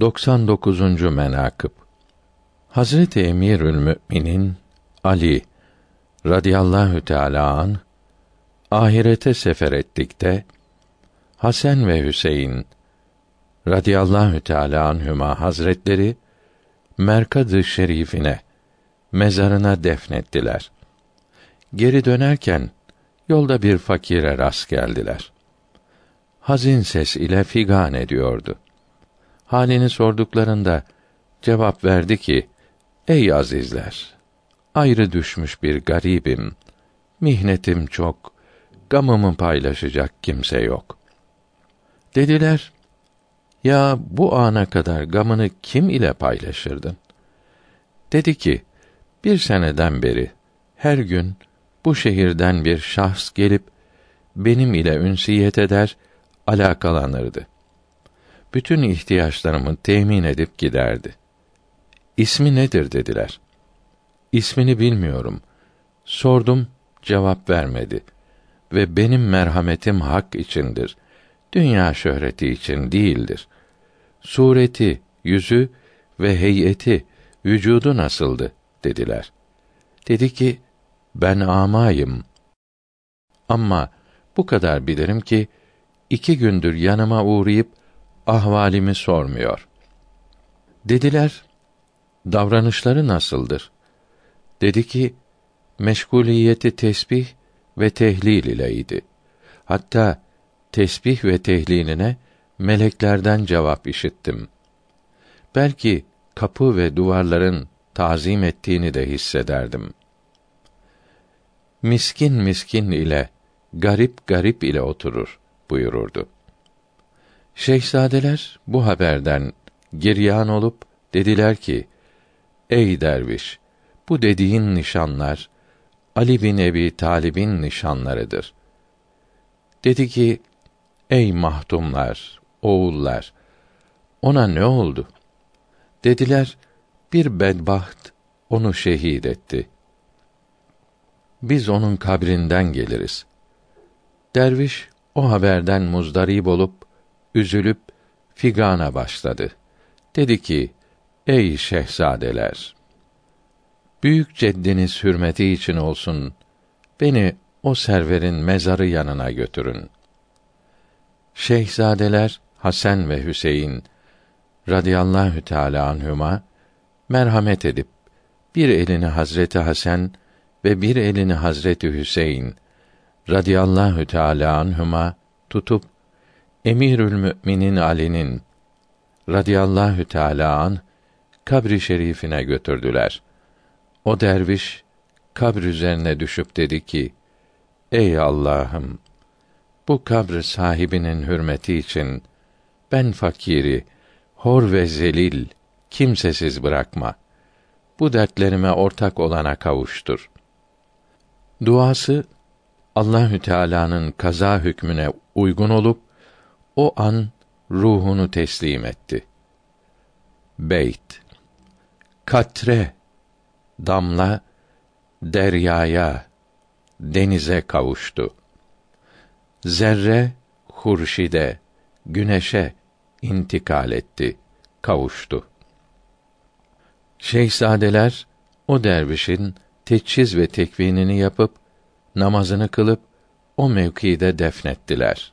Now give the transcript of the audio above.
99. menakıb Hazreti Emirül Müminin Ali radıyallahu teala an ahirete sefer ettikte Hasan ve Hüseyin radıyallahu teala anhuma hazretleri Merkad-ı Şerifine mezarına defnettiler. Geri dönerken yolda bir fakire rast geldiler. Hazin ses ile figan ediyordu. Halini sorduklarında cevap verdi ki: Ey azizler, ayrı düşmüş bir garibim. Mihnetim çok, gamımı paylaşacak kimse yok. Dediler: Ya bu ana kadar gamını kim ile paylaşırdın? Dedi ki: Bir seneden beri her gün bu şehirden bir şahs gelip benim ile ünsiyet eder, alakalanırdı bütün ihtiyaçlarımı temin edip giderdi. İsmi nedir dediler. İsmini bilmiyorum. Sordum, cevap vermedi. Ve benim merhametim hak içindir. Dünya şöhreti için değildir. Sureti, yüzü ve heyeti, vücudu nasıldı dediler. Dedi ki, ben amayım. Ama bu kadar bilirim ki, iki gündür yanıma uğrayıp ahvalimi sormuyor. Dediler, davranışları nasıldır? Dedi ki, meşguliyeti tesbih ve tehlil ileydi. Hatta tesbih ve tehliline meleklerden cevap işittim. Belki kapı ve duvarların tazim ettiğini de hissederdim. Miskin miskin ile, garip garip ile oturur buyururdu. Şehzadeler bu haberden giryan olup dediler ki: Ey derviş, bu dediğin nişanlar Ali bin Ebi Talib'in nişanlarıdır. Dedi ki: Ey mahdumlar, oğullar, ona ne oldu? Dediler: Bir bedbaht onu şehit etti. Biz onun kabrinden geliriz. Derviş o haberden muzdarip olup üzülüp figana başladı. Dedi ki: Ey şehzadeler! Büyük ceddiniz hürmeti için olsun, beni o serverin mezarı yanına götürün. Şehzadeler Hasan ve Hüseyin radıyallahu teala anhuma merhamet edip bir elini Hazreti Hasan ve bir elini Hazreti Hüseyin radıyallahu teala anhuma tutup Emirül Müminin Ali'nin radıyallahu teala an kabri şerifine götürdüler. O derviş kabr üzerine düşüp dedi ki: Ey Allah'ım, bu kabr sahibinin hürmeti için ben fakiri, hor ve zelil, kimsesiz bırakma. Bu dertlerime ortak olana kavuştur. Duası Allahü Teala'nın kaza hükmüne uygun olup o an ruhunu teslim etti. Beyt Katre damla deryaya denize kavuştu. Zerre hurşide güneşe intikal etti, kavuştu. Şehzadeler o dervişin teçhiz ve tekvinini yapıp namazını kılıp o mevkide defnettiler.